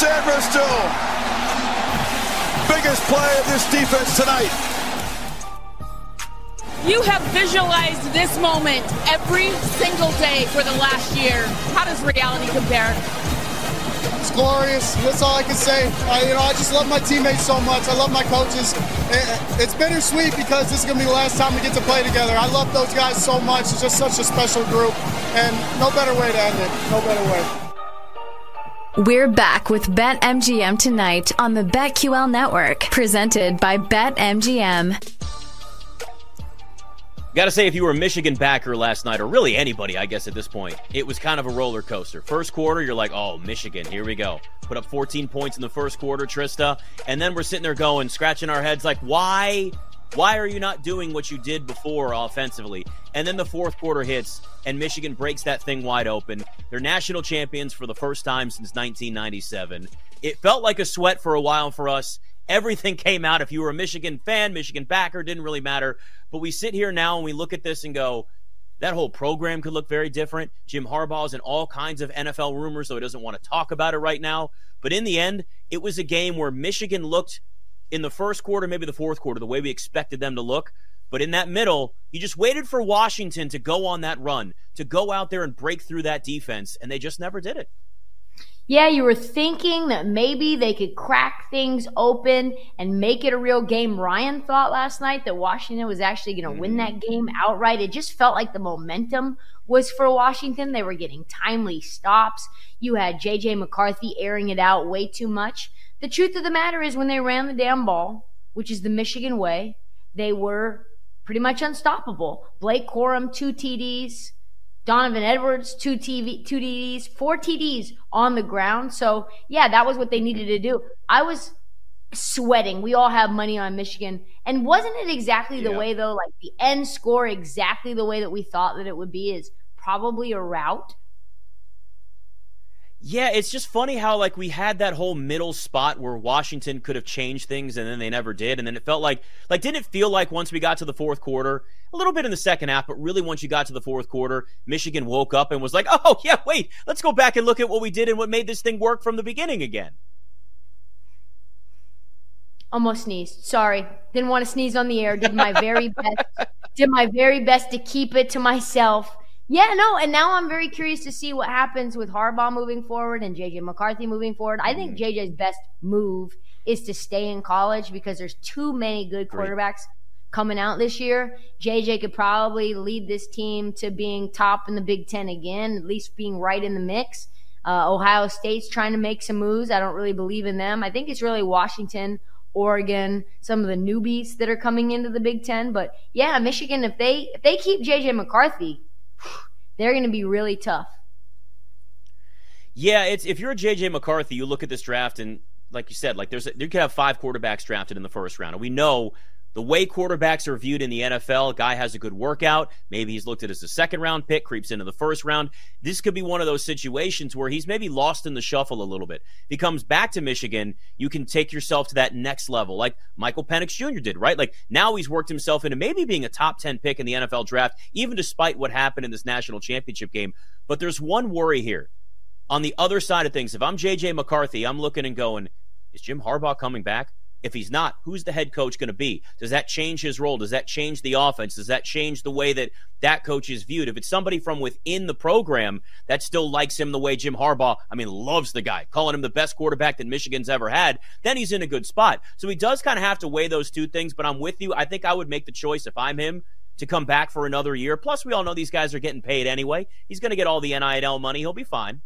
Sainristil. Biggest play of this defense tonight. You have visualized this moment every single day for the last year. How does reality compare? It's glorious. That's all I can say. I, you know, I just love my teammates so much. I love my coaches. Eh, eh, it's bittersweet because this is going to be the last time we get to play together. I love those guys so much. It's just such a special group, and no better way to end it. No better way. We're back with BetMGM tonight on the BetQL network, presented by BetMGM. Got to say, if you were a Michigan backer last night, or really anybody, I guess at this point, it was kind of a roller coaster. First quarter, you're like, oh, Michigan, here we go. Put up 14 points in the first quarter, Trysta. And then we're sitting there going, scratching our heads, like, why? Why are you not doing what you did before offensively? And then the fourth quarter hits, and Michigan breaks that thing wide open. They're national champions for the first time since 1997. It felt like a sweat for a while for us. Everything came out. If you were a Michigan fan, Michigan backer, didn't really matter. But we sit here now and we look at this and go, that whole program could look very different. Jim Harbaugh's in all kinds of NFL rumors, so he doesn't want to talk about it right now. But in the end, it was a game where Michigan looked in the first quarter, maybe the fourth quarter, the way we expected them to look. But in that middle, you just waited for Washington to go on that run, to go out there and break through that defense, and they just never did it yeah, you were thinking that maybe they could crack things open and make it a real game. Ryan thought last night that Washington was actually going to mm-hmm. win that game outright. It just felt like the momentum was for Washington. They were getting timely stops. You had JJ McCarthy airing it out way too much. The truth of the matter is, when they ran the damn ball, which is the Michigan way, they were pretty much unstoppable. Blake Corum, two TDs. Donovan Edwards, two TV, two TDs, four TDs on the ground. So yeah, that was what they needed to do. I was sweating. We all have money on Michigan. And wasn't it exactly the yeah. way though, like the end score exactly the way that we thought that it would be is probably a rout? Yeah, it's just funny how like we had that whole middle spot where Washington could have changed things and then they never did. And then it felt like like didn't it feel like once we got to the fourth quarter, a little bit in the second half, but really once you got to the fourth quarter, Michigan woke up and was like, Oh yeah, wait, let's go back and look at what we did and what made this thing work from the beginning again. Almost sneezed. Sorry. Didn't want to sneeze on the air. Did my very best. Did my very best to keep it to myself. Yeah, no, and now I'm very curious to see what happens with Harbaugh moving forward and JJ McCarthy moving forward. I think JJ's mm-hmm. best move is to stay in college because there's too many good quarterbacks coming out this year. JJ could probably lead this team to being top in the Big Ten again, at least being right in the mix. Uh, Ohio State's trying to make some moves. I don't really believe in them. I think it's really Washington, Oregon, some of the newbies that are coming into the Big Ten. But yeah, Michigan, if they if they keep JJ McCarthy they're going to be really tough. Yeah, it's if you're a JJ McCarthy, you look at this draft and like you said, like there's a, you could have five quarterbacks drafted in the first round, and we know the way quarterbacks are viewed in the NFL, guy has a good workout. Maybe he's looked at as a second round pick, creeps into the first round. This could be one of those situations where he's maybe lost in the shuffle a little bit. If he comes back to Michigan, you can take yourself to that next level, like Michael Penix Jr. did, right? Like now he's worked himself into maybe being a top 10 pick in the NFL draft, even despite what happened in this national championship game. But there's one worry here. On the other side of things, if I'm JJ McCarthy, I'm looking and going, is Jim Harbaugh coming back? If he's not, who's the head coach going to be? Does that change his role? Does that change the offense? Does that change the way that that coach is viewed? If it's somebody from within the program that still likes him the way Jim Harbaugh, I mean, loves the guy, calling him the best quarterback that Michigan's ever had, then he's in a good spot. So he does kind of have to weigh those two things, but I'm with you. I think I would make the choice if I'm him to come back for another year. Plus, we all know these guys are getting paid anyway. He's going to get all the NIL money. He'll be fine.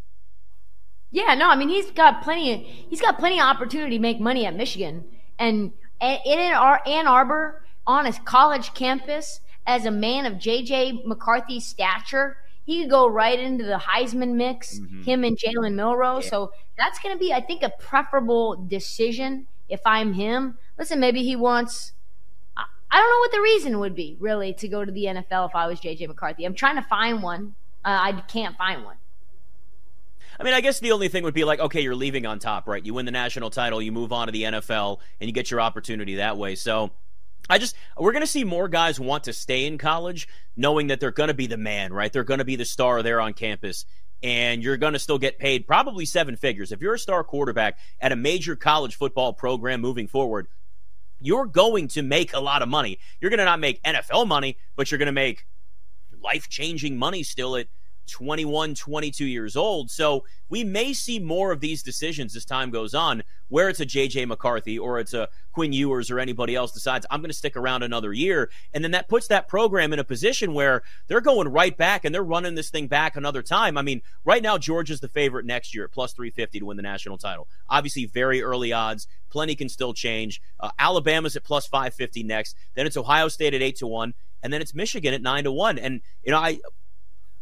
Yeah, no, I mean he's got plenty. He's got plenty of opportunity to make money at Michigan, and in Ann Arbor on a college campus as a man of J.J. McCarthy's stature. He could go right into the Heisman mix, mm-hmm. him and Jalen Milroe. Yeah. So that's going to be, I think, a preferable decision if I'm him. Listen, maybe he wants. I don't know what the reason would be, really, to go to the NFL if I was JJ McCarthy. I'm trying to find one. Uh, I can't find one. I mean, I guess the only thing would be like, okay, you're leaving on top, right? You win the national title, you move on to the NFL, and you get your opportunity that way. So I just, we're going to see more guys want to stay in college knowing that they're going to be the man, right? They're going to be the star there on campus. and you're going to still get paid probably seven figures. If you're a star quarterback at a major college football program moving forward, you're going to make a lot of money. You're going to not make NFL money, but you're going to make life changing money still at 21, 22 years old. So we may see more of these decisions as time goes on, where it's a JJ McCarthy or it's a Quinn Ewers or anybody else decides I'm going to stick around another year. And then that puts that program in a position where they're going right back and they're running this thing back another time. I mean, right now, Georgia's the favorite next year at plus 350 to win the national title. Obviously, very early odds. Plenty can still change. Uh, Alabama's at plus 550 next. Then it's Ohio State at 8 to 1 and then it's Michigan at nine to one. And you know, I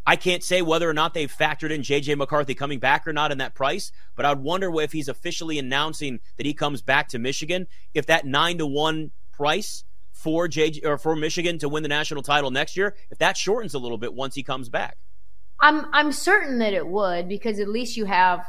I can't say whether or not they've factored in JJ McCarthy coming back or not in that price, but I'd wonder if he's officially announcing that he comes back to Michigan, if that nine to one price for JJ or for Michigan to win the national title next year, if that shortens a little bit once he comes back. I'm I'm certain that it would because at least you have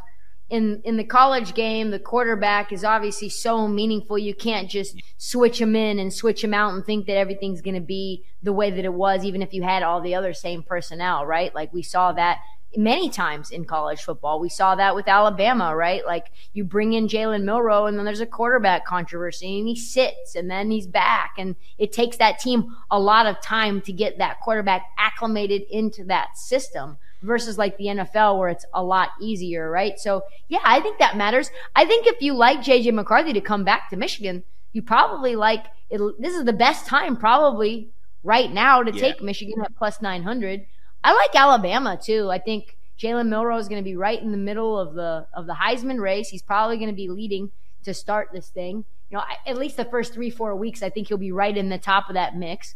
in in the college game, the quarterback is obviously so meaningful. You can't just switch him in and switch him out and think that everything's going to be the way that it was, even if you had all the other same personnel, right? Like we saw that many times in college football. We saw that with Alabama, right? Like you bring in Jalen Milroe and then there's a quarterback controversy and he sits and then he's back. And it takes that team a lot of time to get that quarterback acclimated into that system versus like the NFL where it's a lot easier, right? So yeah, I think that matters. I think if you like JJ McCarthy to come back to Michigan, you probably like it. This is the best time probably right now to yeah. take Michigan at plus 900. I like Alabama too. I think Jalen Milroe is going to be right in the middle of the of the Heisman race. He's probably going to be leading to start this thing. You know, at least the first three four weeks, I think he'll be right in the top of that mix.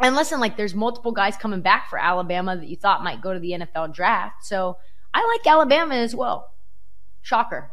And listen, like there's multiple guys coming back for Alabama that you thought might go to the NFL draft. So I like Alabama as well. Shocker.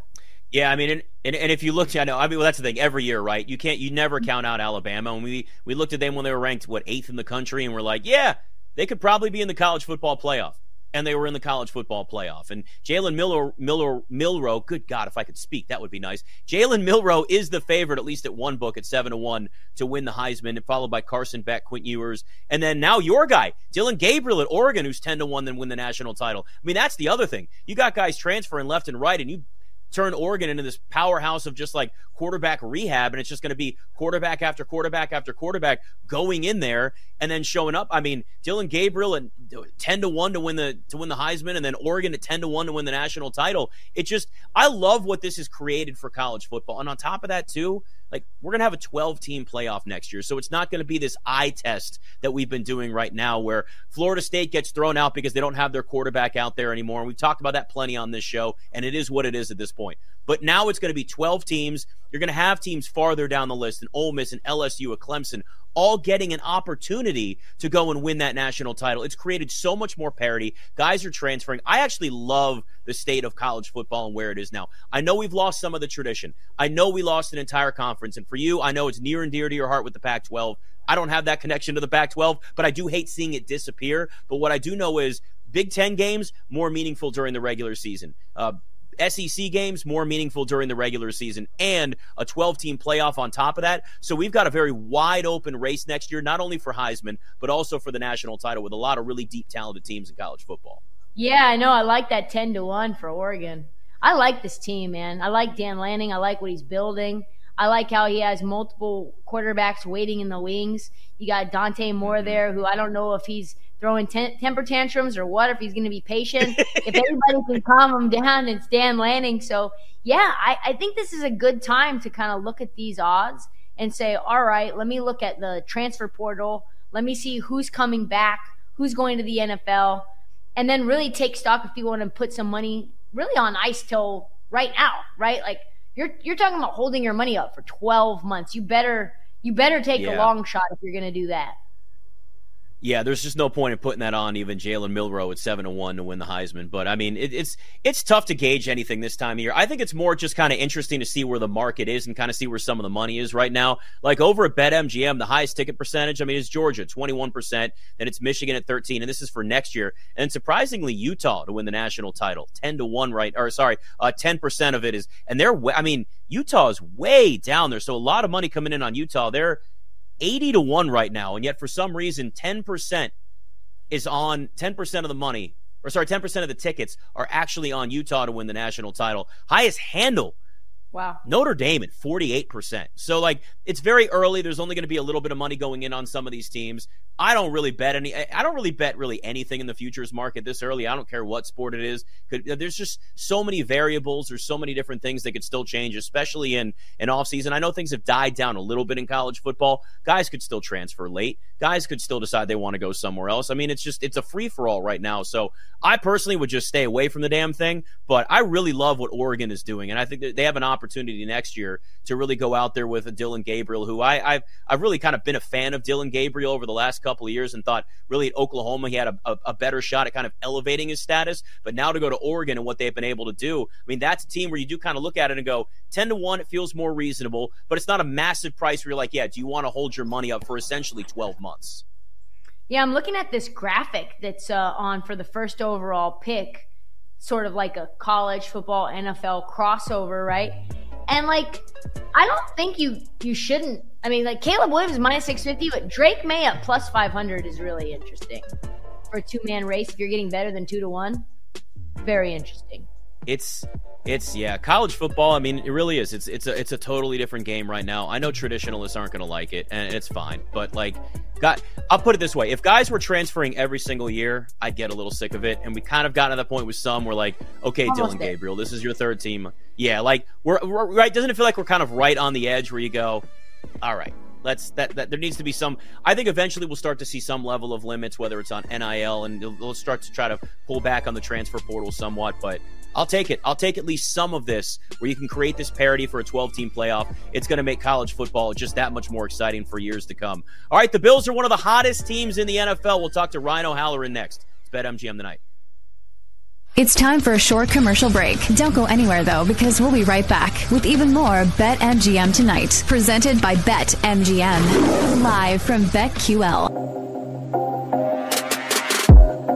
Yeah, I mean, and, and, and if you look, I know, I mean, well, that's the thing. Every year, right? You can't, you never count out Alabama. And we we looked at them when they were ranked what eighth in the country, and we're like, yeah, they could probably be in the college football playoff and they were in the college football playoff. And Jalen Miller, Miller, Milroe, good God, if I could speak, that would be nice. Jalen Milroe is the favorite, at least at one book, at seven to one to win the Heisman, and followed by Carson Beck, Quinn Ewers, and then now your guy, Dillon Gabriel at Oregon, who's ten to one, then win the national title. I mean, that's the other thing. You got guys transferring left and right, and you turn Oregon into this powerhouse of just like quarterback rehab, and it's just going to be quarterback after quarterback after quarterback going in there and then showing up. I mean, Dillon Gabriel at ten to one to win the to win the Heisman, and then Oregon at ten to one to win the national title. It just I love what this has created for college football, and on top of that too, like we're going to have a 12 team playoff next year. So it's not going to be this eye test that we've been doing right now where Florida State gets thrown out because they don't have their quarterback out there anymore. And we've talked about that plenty on this show, and it is what it is at this point. But now it's going to be 12 teams. You're going to have teams farther down the list, and Ole Miss and LSU, a Clemson, all getting an opportunity to go and win that national title. It's created so much more parity. Guys are transferring. I actually love the state of college football and where it is now. I know we've lost some of the tradition. I know we lost an entire conference. And for you, I know it's near and dear to your heart with the Pac 12. I don't have that connection to the Pac 12, but I do hate seeing it disappear. But what I do know is Big Ten games more meaningful during the regular season. Uh, SEC games more meaningful during the regular season and a 12 team playoff on top of that. So we've got a very wide open race next year, not only for Heisman, but also for the national title with a lot of really deep, talented teams in college football. Yeah, I know. I like that 10 to 1 for Oregon. I like this team, man. I like Dan Lanning. I like what he's building. I like how he has multiple quarterbacks waiting in the wings. You got Dante Moore mm-hmm. there, who I don't know if he's throwing ten- temper tantrums or what, if he's going to be patient. if anybody can calm him down, it's Dan Lanning. So, yeah, I, I think this is a good time to kind of look at these odds and say, all right, let me look at the transfer portal. Let me see who's coming back, who's going to the NFL, and then really take stock if you want to put some money really on ice till right now, right? Like you're you're talking about holding your money up for 12 months. You better you better take yeah. a long shot if you're going to do that. Yeah, there's just no point in putting that on even Jalen Milroe at seven to one to win the Heisman. But I mean, it, it's it's tough to gauge anything this time of year. I think it's more just kind of interesting to see where the market is and kind of see where some of the money is right now. Like over at BetMGM, the highest ticket percentage, I mean, is Georgia, 21%. Then it's Michigan at 13, and this is for next year. And surprisingly, Utah to win the national title, 10 to one, right? Or sorry, uh, 10% of it is, and they're, I mean, Utah is way down there, so a lot of money coming in on Utah. They're 80 to 1 right now, and yet for some reason 10% is on 10% of the money or sorry, 10% of the tickets are actually on Utah to win the national title. Highest handle Wow. Notre Dame at 48%. So, like, it's very early. There's only going to be a little bit of money going in on some of these teams. I don't really bet any. I don't really bet really anything in the futures market this early. I don't care what sport it is. There's just so many variables. There's so many different things that could still change, especially in an off season. I know things have died down a little bit in college football. Guys could still transfer late. Guys could still decide they want to go somewhere else. I mean, it's just it's a free for all right now. So I personally would just stay away from the damn thing. But I really love what Oregon is doing, and I think that they have an opportunity next year to really go out there with a Dillon Gabriel, who I, I've I've really kind of been a fan of Dillon Gabriel over the last couple of years and thought really at Oklahoma he had a, a, a, better shot at kind of elevating his status. But now to go to Oregon and what they've been able to do, I mean, that's a team where you do kind of look at it and go, 10 to 1, it feels more reasonable, but it's not a massive price where you're like, yeah, do you want to hold your money up for essentially 12 months? Yeah, I'm looking at this graphic that's uh, on for the first overall pick, sort of like a college football NFL crossover, right? And like, I don't think you you shouldn't I mean, like Caleb Williams minus 650, but Drake Maye at plus 500 is really interesting for a two man race. If you're getting better than two to one, very interesting. It's it's yeah, college football. I mean, it really is. It's it's a it's a totally different game right now. I know traditionalists aren't going to like it, and it's fine. But like, got I'll put it this way: if guys were transferring every single year, I'd get a little sick of it. And we kind of got to the point with some where like, okay, Almost Dillon Gabriel, this is your third team. Yeah, like we're, we're right. Doesn't it feel like we're kind of right on the edge where you go, all right, let's that, that there needs to be some. I think eventually we'll start to see some level of limits, whether it's on NIL, and we'll start to try to pull back on the transfer portal somewhat. But I'll take it. I'll take at least some of this where you can create this parity for a 12 team playoff. It's going to make college football just that much more exciting for years to come. All right, the Bills are one of the hottest teams in the NFL. We'll talk to Ryan O'Halloran next. It's BetMGM tonight. It's time for a short commercial break. Don't go anywhere though, because we'll be right back with even more BetMGM tonight, presented by BetMGM, live from BetQL.